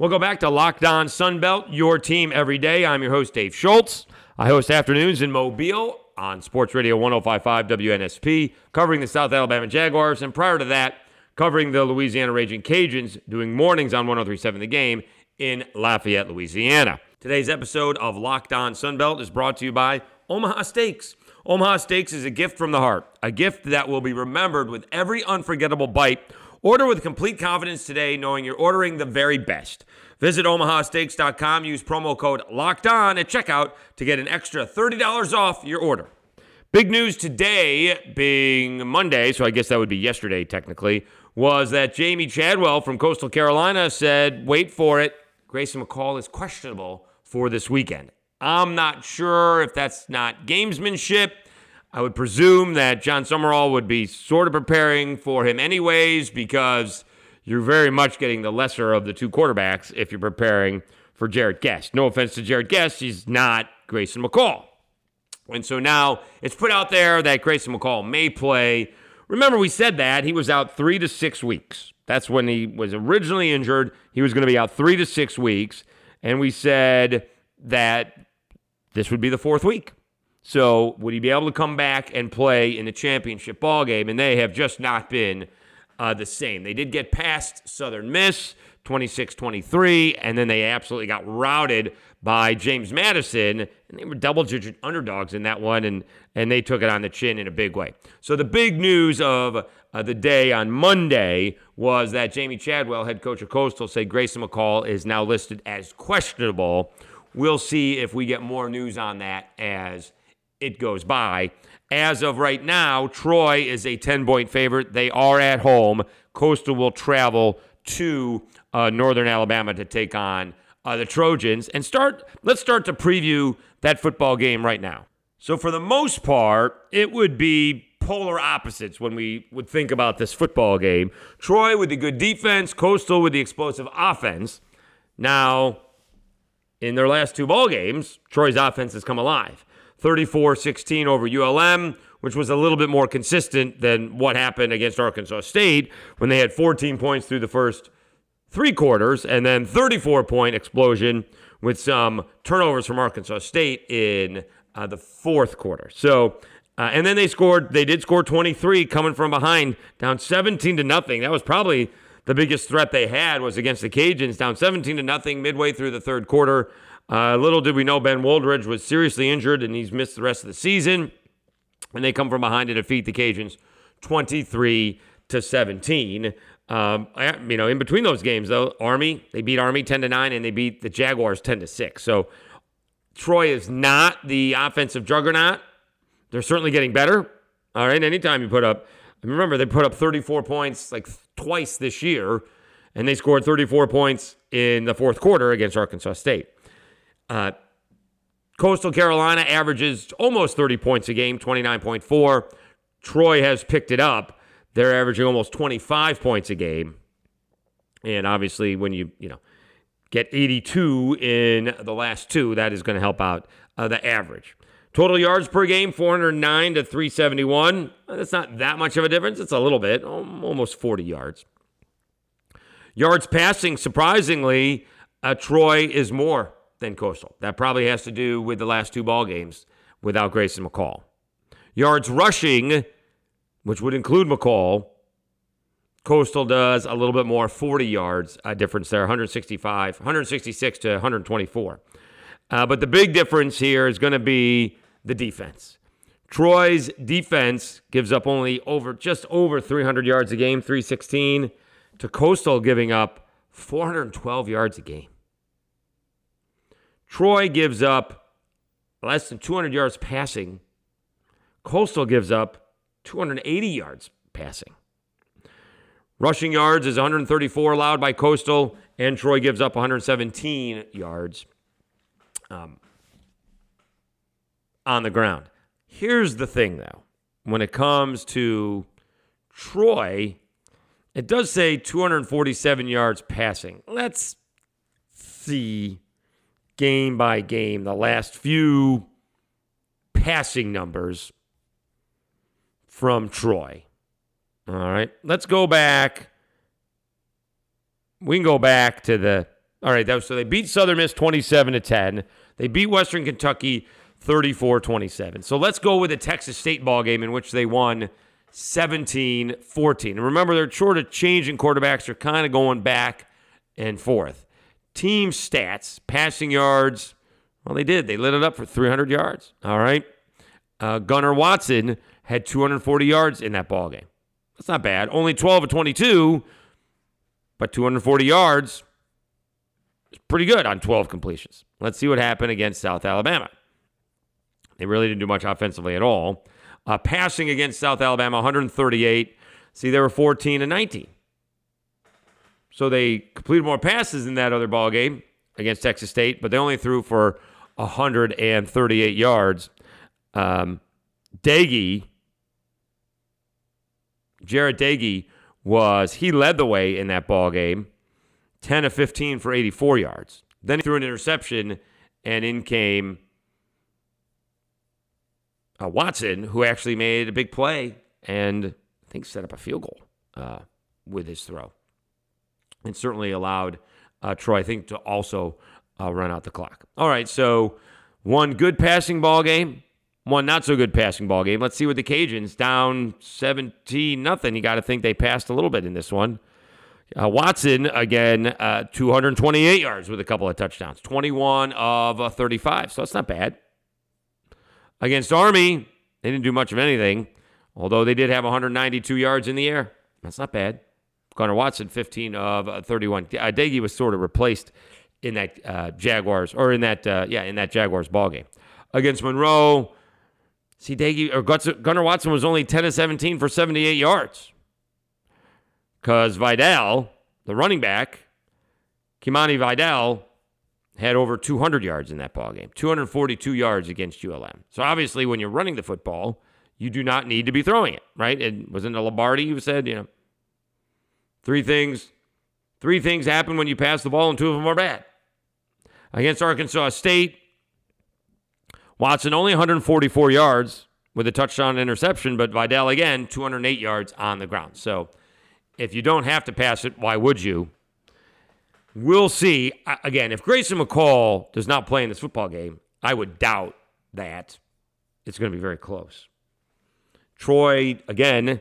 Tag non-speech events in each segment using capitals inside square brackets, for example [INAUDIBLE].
Go back to Locked On Sunbelt, your team every day. I'm your host, Dave Schultz. I host afternoons in Mobile on Sports Radio 1055 WNSP, covering the South Alabama Jaguars. And prior to that, covering the Louisiana Raging Cajuns, doing mornings on 1037 The Game in Lafayette, Louisiana. Today's episode of Locked On Sunbelt is brought to you by Omaha Steaks. Omaha Steaks is a gift from the heart, a gift that will be remembered with every unforgettable bite Order with complete confidence today, knowing you're ordering the very best. Visit omahasteaks.com, use promo code LOCKED ON at checkout to get an extra $30 off your order. Big news today, being Monday, so I guess that would be yesterday technically, was that Jamey Chadwell from Coastal Carolina said, wait for it, Grayson McCall is questionable for this weekend. I'm not sure if that's not gamesmanship I would presume that Jon Sumrall would be sort of preparing for him anyways because you're very much getting the lesser of the two quarterbacks if you're preparing for Jarrett Guest. No offense to Jarrett Guest, he's not Grayson McCall. And so now it's put out there that Grayson McCall may play. Remember, we said that he was out three to six weeks. That's when he was originally injured. He was going to be out three to six weeks. And we said that this would be the fourth week. So would he be able to come back and play in the championship ball game? And they have just not been uh, the same. They did get past Southern Miss 26-23, and then they absolutely got routed by James Madison, and they were double-digit underdogs in that one, and and they took it on the chin in a big way. So the big news of uh, the day on Monday was that Jamey Chadwell, head coach of Coastal, said Grayson McCall is now listed as questionable. We'll see if we get more news on that as it goes by. As of right now, Troy is a 10 point favorite. They are at home. Coastal will travel to uh, Northern Alabama to take on uh, the Trojans. And start. Let's start to preview that football game right now. So for the most part, it would be polar opposites when we would think about this football game. Troy with the good defense, Coastal with the explosive offense. Now, in their last two ball games, Troy's offense has come alive. 34 16 over ULM, which was a little bit more consistent than what happened against Arkansas State when they had 14 points through the first three quarters and then 34 point explosion with some turnovers from Arkansas State in uh, the fourth quarter. So, uh, and then they scored, they did score 23 coming from behind, down 17 to nothing. That was probably the biggest threat they had was against the Cajuns, down 17 to nothing midway through the third quarter. Uh, little did we know Ben Wooldridge was seriously injured and he's missed the rest of the season. And they come from behind to defeat the Cajuns 23 to 17. Um, I, you know, in between those games though, Army they beat Army 10 to 9 and they beat the Jaguars 10 to 6. So Troy is not the offensive juggernaut. They're certainly getting better. All right, anytime you put up, remember they put up 34 points like twice this year, and they scored 34 points in the fourth quarter against Arkansas State. Uh, Coastal Carolina averages almost 30 points a game, 29.4. Troy has picked it up. They're averaging almost 25 points a game. And obviously, when you, you know, get 82 in the last two, that is going to help out uh, the average. Total yards per game, 409 to 371. That's not that much of a difference. It's a little bit, almost 40 yards. Yards passing, surprisingly, uh, Troy is more than Coastal. That probably has to do with the last two ball games without Grayson McCall. Yards rushing, which would include McCall, Coastal does a little bit more, 40 yards a difference there, 165, 166 to 124. Uh, but the big difference here is going to be the defense. Troy's defense gives up only over just over 300 yards a game, 316, to Coastal giving up 412 yards a game. Troy gives up less than 200 yards passing. Coastal gives up 280 yards passing. Rushing yards is 134 allowed by Coastal, and Troy gives up 117 yards um, on the ground. Here's the thing, though. When it comes to Troy, it does say 247 yards passing. Let's see game by game, the last few passing numbers from Troy. All right, let's go back. We can go back to the All right, that was, so they beat Southern Miss 27 to 10. They beat Western Kentucky 34-27. So let's go with the Texas State ball game in which they won 17-14. And remember, they're short of changing quarterbacks. They're kind of going back and forth. Team stats, passing yards. Well, they did. They lit it up for 300 yards. All right. Uh, Gunnar Watson had 240 yards in that ball game. That's not bad. Only 12 of 22, but 240 yards is pretty good on 12 completions. Let's see what happened against South Alabama. They really didn't do much offensively at all. Uh, passing against South Alabama, 138. See, they were 14 and 19. So they completed more passes in that other ball game against Texas State, but they only threw for 138 yards. Um, Jarrett Doege was he led the way in that ball game, 10 of 15 for 84 yards. Then he threw an interception, and in came uh, Watson, who actually made a big play and I think set up a field goal uh, with his throw, and certainly allowed uh, Troy, I think, to also uh, run out the clock. All right, so one good passing ball game, one not so good passing ball game. Let's see what the Cajuns down 17 nothing. You got to think they passed a little bit in this one. Uh, Watson again, uh, 228 yards with a couple of touchdowns, 21 of uh, 35. So that's not bad. Against Army, they didn't do much of anything, although they did have 192 yards in the air. That's not bad. Gunnar Watson, 15 of uh, 31. Uh, Doege was sort of replaced in that uh, Jaguars, or in that, uh, yeah, in that Jaguars ball game. Against Monroe, see, Doege, or Gunnar Watson was only 10 of 17 for 78 yards. Because Vidal, the running back, Kimani Vidal, had over 200 yards in that ball game, 242 yards against ULM. So obviously, when you're running the football, you do not need to be throwing it, right? It wasn't a Lombardi who said, you know, three things, three things happen when you pass the ball, and two of them are bad. Against Arkansas State, Watson only 144 yards with a touchdown interception, but Vidal again 208 yards on the ground. So if you don't have to pass it, why would you? We'll see. Again, if Grayson McCall does not play in this football game, I would doubt that it's going to be very close. Troy, again,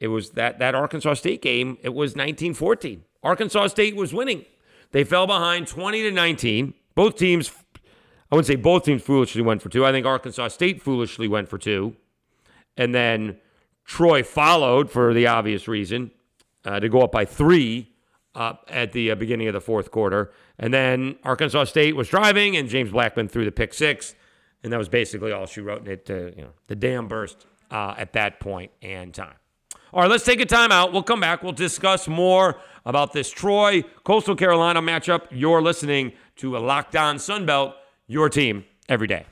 it was that, that Arkansas State game, it was 1914. Arkansas State was winning. They fell behind 20 to 19. Both teams, I wouldn't say both teams foolishly went for two. I think Arkansas State foolishly went for two. And then Troy followed for the obvious reason uh, to go up by three uh, at the uh, beginning of the fourth quarter. And then Arkansas State was driving, and James Blackman threw the pick six, and that was basically all she wrote. And it, uh, you know, the dam burst uh, at that point and time. All right, let's take a timeout. We'll come back. We'll discuss more about this Troy Coastal Carolina matchup. You're listening to a Locked On Sunbelt, your team every day.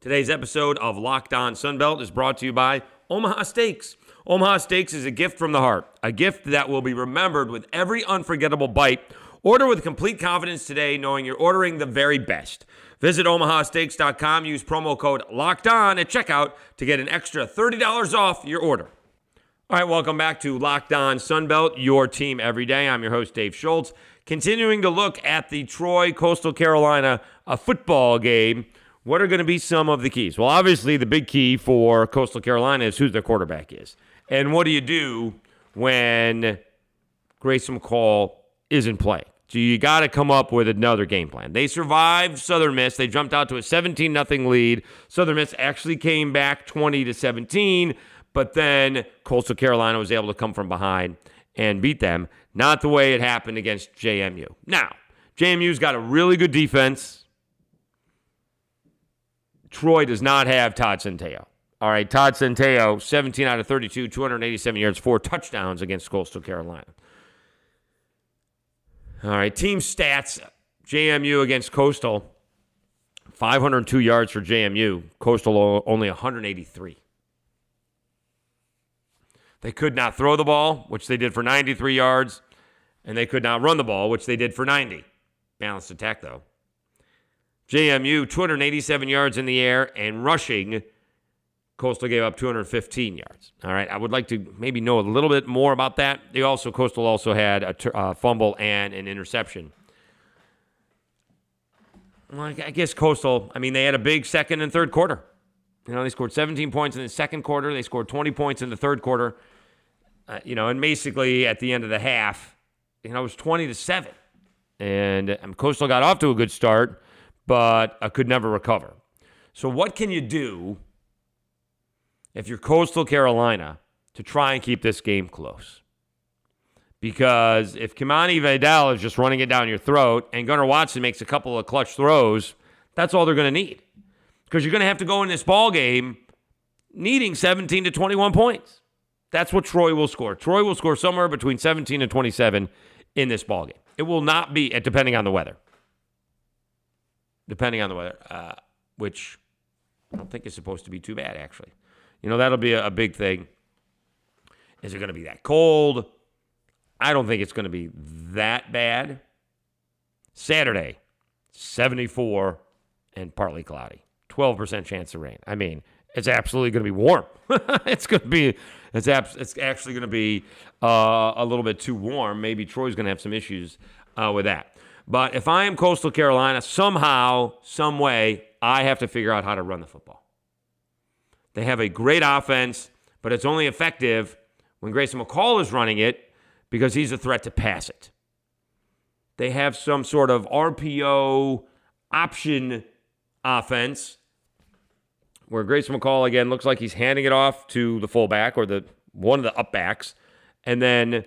Today's episode of Locked On Sunbelt is brought to you by Omaha Steaks. Omaha Steaks is a gift from the heart, a gift that will be remembered with every unforgettable bite. Order with complete confidence today, knowing you're ordering the very best. Visit omahasteaks.com, use promo code LOCKED ON at checkout to get an extra $30 off your order. All right, welcome back to Locked On Sunbelt, your team every day. I'm your host, Dave Schultz. Continuing to look at the Troy Coastal Carolina a football game. What are going to be some of the keys? Well, obviously, the big key for Coastal Carolina is who their quarterback is. And what do you do when Grayson McCall isn't playing? So you got to come up with another game plan. They survived Southern Miss. They jumped out to a 17 0 lead. Southern Miss actually came back 20 to 17, but then Coastal Carolina was able to come from behind and beat them. Not the way it happened against JMU. Now, JMU's got a really good defense. Troy does not have Todd Centeio. All right, Todd Centeio, 17 out of 32, 287 yards, four touchdowns against Coastal Carolina. All right, team stats JMU against Coastal 502 yards for JMU, Coastal only 183. They could not throw the ball, which they did for 93 yards, and they could not run the ball, which they did for 90. Balanced attack, though. JMU, 287 yards in the air and rushing Coastal gave up 215 yards. All right, I would like to maybe know a little bit more about that. They also Coastal also had a uh, fumble and an interception well, I guess Coastal, I mean, they had a big second and third quarter. You know, they scored 17 points in the second quarter. They scored 20 points in the third quarter. Uh, you know, and basically at the end of the half, you know, it was 20 to 7. And um, Coastal got off to a good start, but uh, could never recover. So, what can you do if you're Coastal Carolina to try and keep this game close? Because if Kimani Vidal is just running it down your throat and Gunnar Watson makes a couple of clutch throws, that's all they're going to need. Because you're going to have to go in this ball game needing 17 to 21 points. That's what Troy will score. Troy will score somewhere between 17 and 27 in this ball game. It will not be, uh, depending on the weather. Depending on the weather, uh, which I don't think is supposed to be too bad, actually. You know, that'll be a, a big thing. Is it going to be that cold? I don't think it's going to be that bad. Saturday, 74 and partly cloudy. 12% chance of rain. I mean, it's absolutely going to be warm. [LAUGHS] it's going to be it's it's actually going to be uh, a little bit too warm. Maybe Troy's going to have some issues uh, with that. But if I am Coastal Carolina, somehow, some way, I have to figure out how to run the football. They have a great offense, but it's only effective when Grayson McCall is running it because he's a threat to pass it. They have some sort of RPO option offense where Grayson McCall again looks like he's handing it off to the fullback or the one of the upbacks, and then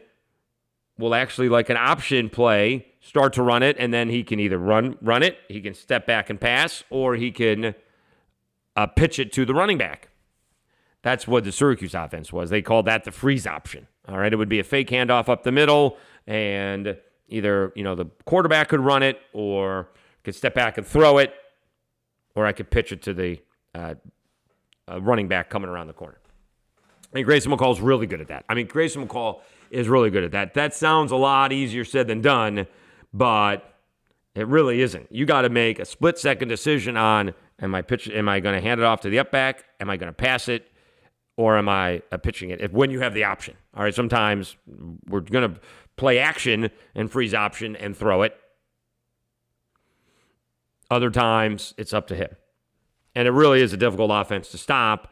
will actually like an option play start to run it, and then he can either run run it, he can step back and pass, or he can uh, pitch it to the running back. That's what the Syracuse offense was. They called that the freeze option. All right, it would be a fake handoff up the middle, and either you know the quarterback could run it, or could step back and throw it, or I could pitch it to the uh, running back coming around the corner. And Grayson McCall is really good at that. I mean, Grayson McCall is really good at that. That sounds a lot easier said than done, but it really isn't. You got to make a split second decision on am I pitch am I going to hand it off to the up back? Am I going to pass it? Or am I uh, pitching it? If when you have the option. All right, sometimes we're going to play action and freeze option and throw it. Other times it's up to him. And it really is a difficult offense to stop.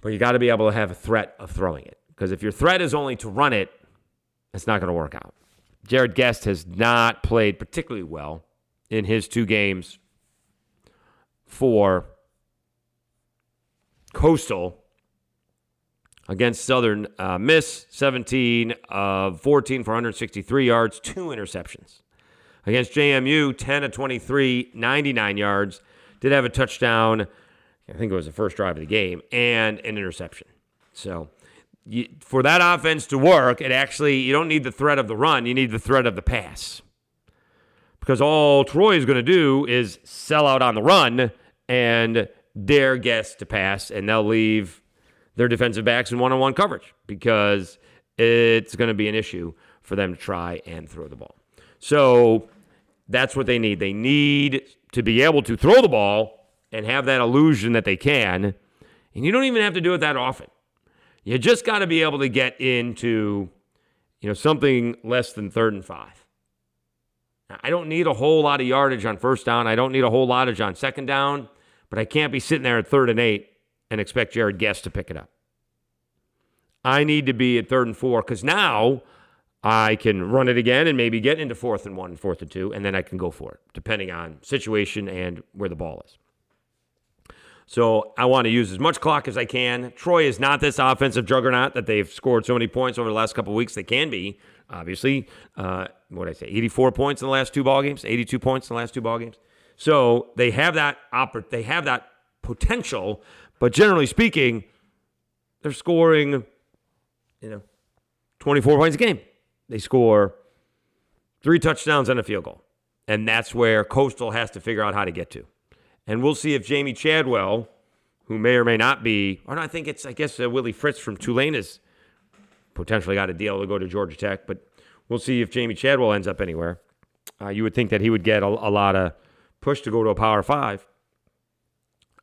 But you got to be able to have a threat of throwing it. Because if your threat is only to run it, it's not going to work out. Jarrett Guest has not played particularly well in his two games for Coastal against Southern uh, Miss, 17 of 14 for 163 yards, two interceptions. Against JMU, 10 of 23, 99 yards, did have a touchdown. I think it was the first drive of the game and an interception. So you, for that offense to work, it actually you don't need the threat of the run, you need the threat of the pass. Because all Troy is going to do is sell out on the run and dare guests to pass, and they'll leave their defensive backs in one-on-one coverage because it's going to be an issue for them to try and throw the ball. So that's what they need. They need to be able to throw the ball and have that illusion that they can. And you don't even have to do it that often. You just got to be able to get into, you know, something less than third and five. I don't need a whole lot of yardage on first down. I don't need a whole lot of on second down, but I can't be sitting there at third and eight and expect Jarrett Guest to pick it up. I need to be at third and four because now I can run it again and maybe get into fourth and one, fourth and two, and then I can go for it, depending on situation and where the ball is. So I want to use as much clock as I can. Troy is not this offensive juggernaut that they've scored so many points over the last couple weeks. They can be, obviously. Uh, what did I say? 84 points in the last two ball games, 82 points in the last two ball games. So they have that oppor- they have that potential, but generally speaking, they're scoring, you know, 24 points a game. They score three touchdowns and a field goal. And that's where Coastal has to figure out how to get to. And we'll see if Jamey Chadwell, who may or may not be, or no, I think it's, I guess, uh, Willie Fritz from Tulane has potentially got a deal to go to Georgia Tech, but we'll see if Jamey Chadwell ends up anywhere. Uh, you would think that he would get a, a, lot of push to go to a Power Five.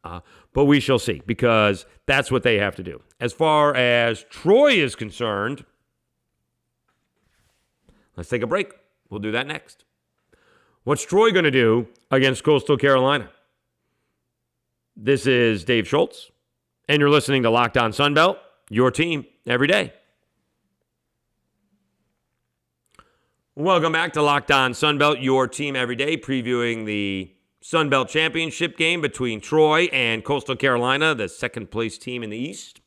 Uh, but we shall see because that's what they have to do. As far as Troy is concerned, Let's take a break. We'll do that next. What's Troy going to do against Coastal Carolina? This is Dave Schultz, and you're listening to Locked On Sunbelt, your team every day. Welcome back to Locked On Sunbelt, your team every day, previewing the Sunbelt Championship game between Troy and Coastal Carolina, the second place team in the East.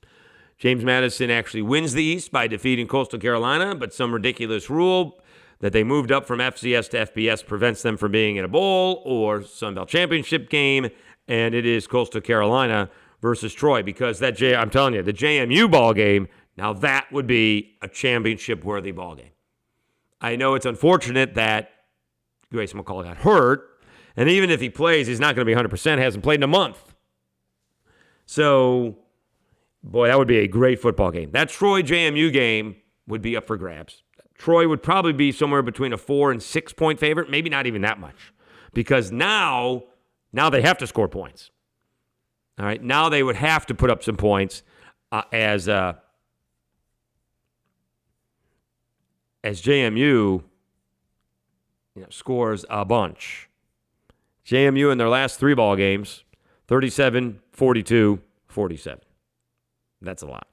James Madison actually wins the East by defeating Coastal Carolina, but some ridiculous rule that they moved up from FCS to FBS prevents them from being in a bowl or Sun Belt Championship game, and it is Coastal Carolina versus Troy because that J I'm telling you, the JMU ball game, now that would be a championship worthy ball game. I know it's unfortunate that Grayson McCall got hurt. And even if he plays, he's not going to be 100%, hasn't played in a month. So, boy, that would be a great football game. That Troy JMU game would be up for grabs. Troy would probably be somewhere between a four and six point favorite, maybe not even that much. Because now, now they have to score points. All right. Now they would have to put up some points uh, as uh, as JMU you know, scores a bunch. JMU in their last three ball games 37, 42, 47. That's a lot.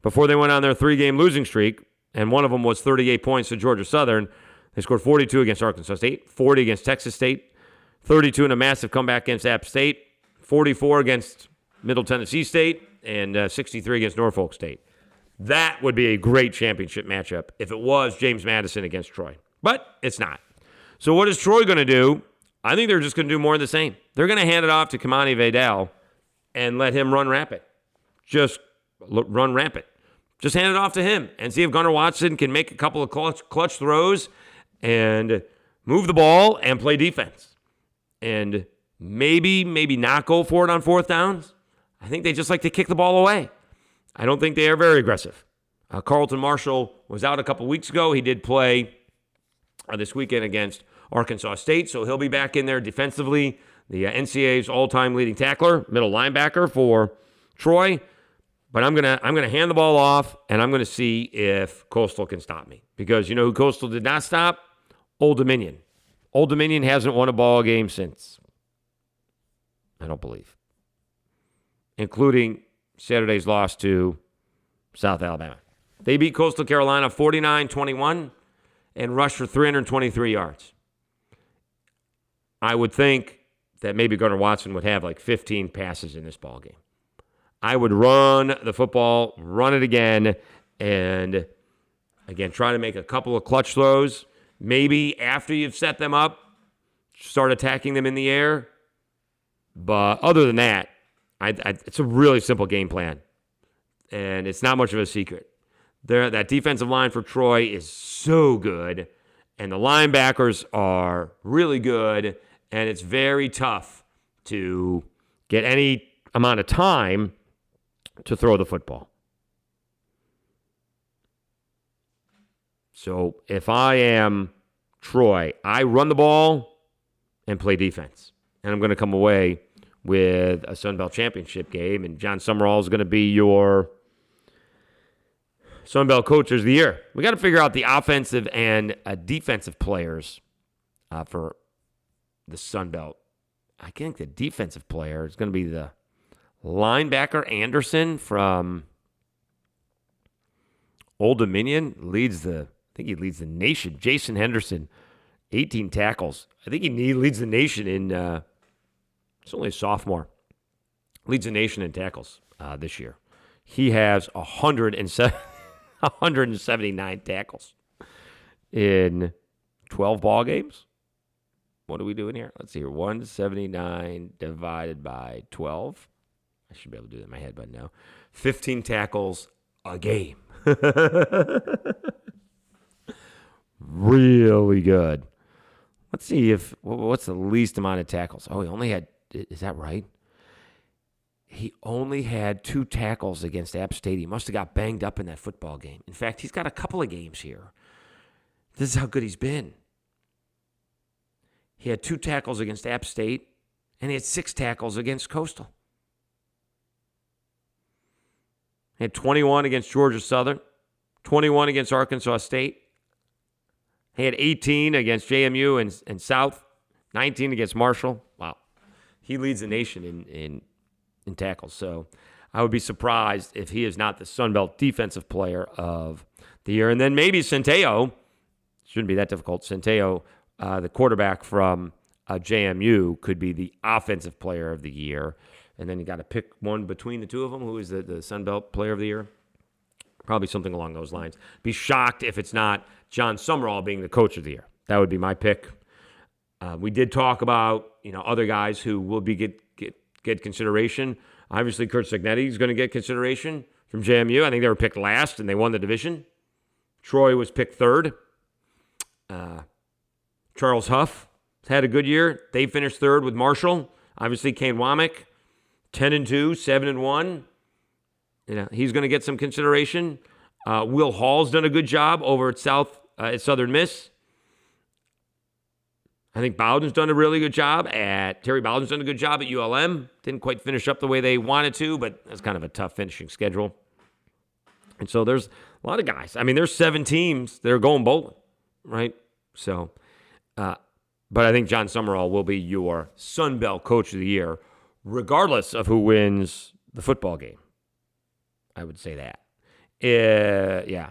Before they went on their three game losing streak, and one of them was 38 points to Georgia Southern, they scored 42 against Arkansas State, 40 against Texas State, 32 in a massive comeback against App State, 44 against Middle Tennessee State, and uh, 63 against Norfolk State. That would be a great championship matchup if it was James Madison against Troy. But it's not. So what is Troy going to do? I think they're just going to do more of the same. They're going to hand it off to Kimani Vidal and let him run rampant. Just run rampant. Just hand it off to him and see if Gunnar Watson can make a couple of clutch, clutch throws and move the ball and play defense. And maybe, maybe not go for it on fourth downs. I think they just like to kick the ball away. I don't think they are very aggressive. Uh, Carlton Martial was out a couple weeks ago. He did play uh, this weekend against Arkansas State, so he'll be back in there defensively. The uh, NCAA's all-time leading tackler, middle linebacker for Troy. But I'm gonna I'm gonna hand the ball off, and I'm gonna see if Coastal can stop me because you know who Coastal did not stop? Old Dominion. Old Dominion hasn't won a ball game since. I don't believe, including Saturday's loss to South Alabama. They beat Coastal Carolina 49 21 and rushed for 323 yards. I would think that maybe Gunnar Watson would have like 15 passes in this ball game. I would run the football, run it again, and again, try to make a couple of clutch throws. Maybe after you've set them up, start attacking them in the air. But other than that, I, I, it's a really simple game plan, and it's not much of a secret. There, that defensive line for Troy is so good, and the linebackers are really good, and it's very tough to get any amount of time to throw the football. So if I am Troy, I run the ball and play defense, and I'm going to come away with a Sun Belt championship game, and Jon Sumrall is going to be your Sun Belt Coaches of the Year. We got to figure out the offensive and uh, defensive players uh, for the Sun Belt. I think the defensive player is going to be the linebacker Anderson from Old Dominion. Leads the, I think he leads the nation. Jason Henderson, 18 tackles. I think he leads the nation in. Uh, He's only a sophomore. Leads the nation in tackles uh, this year. He has 179 [LAUGHS] tackles in 12 ball games. What are we doing here? Let's see here. 179 divided by 12. I should be able to do that in my head by now. 15 tackles a game. [LAUGHS] really good. Let's see if what's the least amount of tackles. Oh, he only had is that right? He only had two tackles against App State. He must have got banged up in that football game. In fact, he's got a couple of games here. This is how good he's been. He had two tackles against App State, and he had six tackles against Coastal. He had 21 against Georgia Southern, 21 against Arkansas State, He had 18 against JMU and, and South, 19 against Marshall. Wow. He leads the nation in, in, in tackles. So I would be surprised if he is not the Sun Belt defensive player of the year. And then maybe Centeio, shouldn't be that difficult. Centeio, uh, the quarterback from uh, JMU, could be the offensive player of the year. And then you got to pick one between the two of them. Who is the, the Sun Belt player of the year? Probably something along those lines. Be shocked if it's not Jon Sumrall being the coach of the year. That would be my pick. Uh, we did talk about you know other guys who will be get get get consideration. Obviously, Curt Cignetti is going to get consideration from JMU. I think they were picked last and they won the division. Troy was picked third. Uh, Charles Huff had a good year. They finished third with Marshall. Obviously, Kane Wommack, 10 and 2, 7 and 1. You know, he's going to get some consideration. Uh, Will Hall's done a good job over at South uh, at Southern Miss. I think Bowden's done a really good job at Terry Bowden's done a good job at ULM. Didn't quite finish up the way they wanted to, but that's kind of a tough finishing schedule. And so there's a lot of guys. I mean, there's seven teams that are going bowling, right? So, uh, but I think Jon Sumrall will be your Sun Belt Coach of the Year, regardless of who wins the football game. I would say that. Uh, yeah.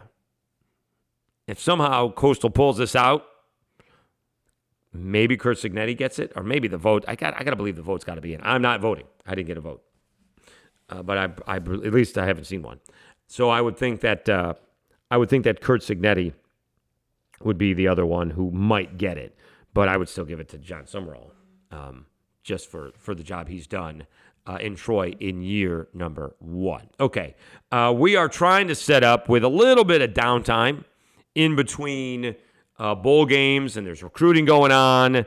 If somehow Coastal pulls this out, maybe Curt Cignetti gets it, or maybe the vote. I got I got to believe the vote's got to be in. I'm not voting. I didn't get a vote, uh, but I, I at least I haven't seen one. So I would think that uh, I would think that Curt Cignetti would be the other one who might get it, but I would still give it to Jon Sumrall, um, just for for the job he's done. Uh, in Troy in year number one. Okay. Uh, we are trying to set up with a little bit of downtime in between uh, bowl games and there's recruiting going on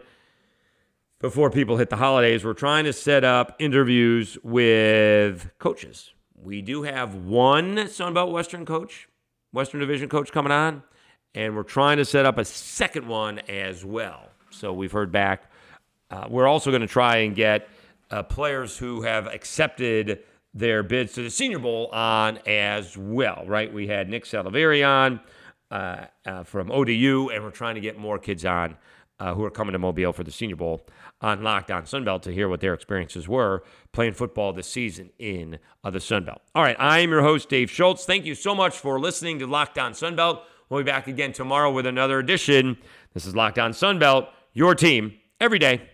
before people hit the holidays. We're trying to set up interviews with coaches. We do have one Sunbelt Western coach, Western Division coach coming on, and we're trying to set up a second one as well. So we've heard back. Uh, we're also going to try and get uh, players who have accepted their bids to the Senior Bowl on as well, right? We had Nick Saldiveri on uh, uh, from ODU, and we're trying to get more kids on uh, who are coming to Mobile for the Senior Bowl on Locked On Sunbelt to hear what their experiences were playing football this season in uh, the Sunbelt. All right, I am your host, Dave Schultz. Thank you so much for listening to Locked On Sunbelt. We'll be back again tomorrow with another edition. This is Locked On Sunbelt, your team every day.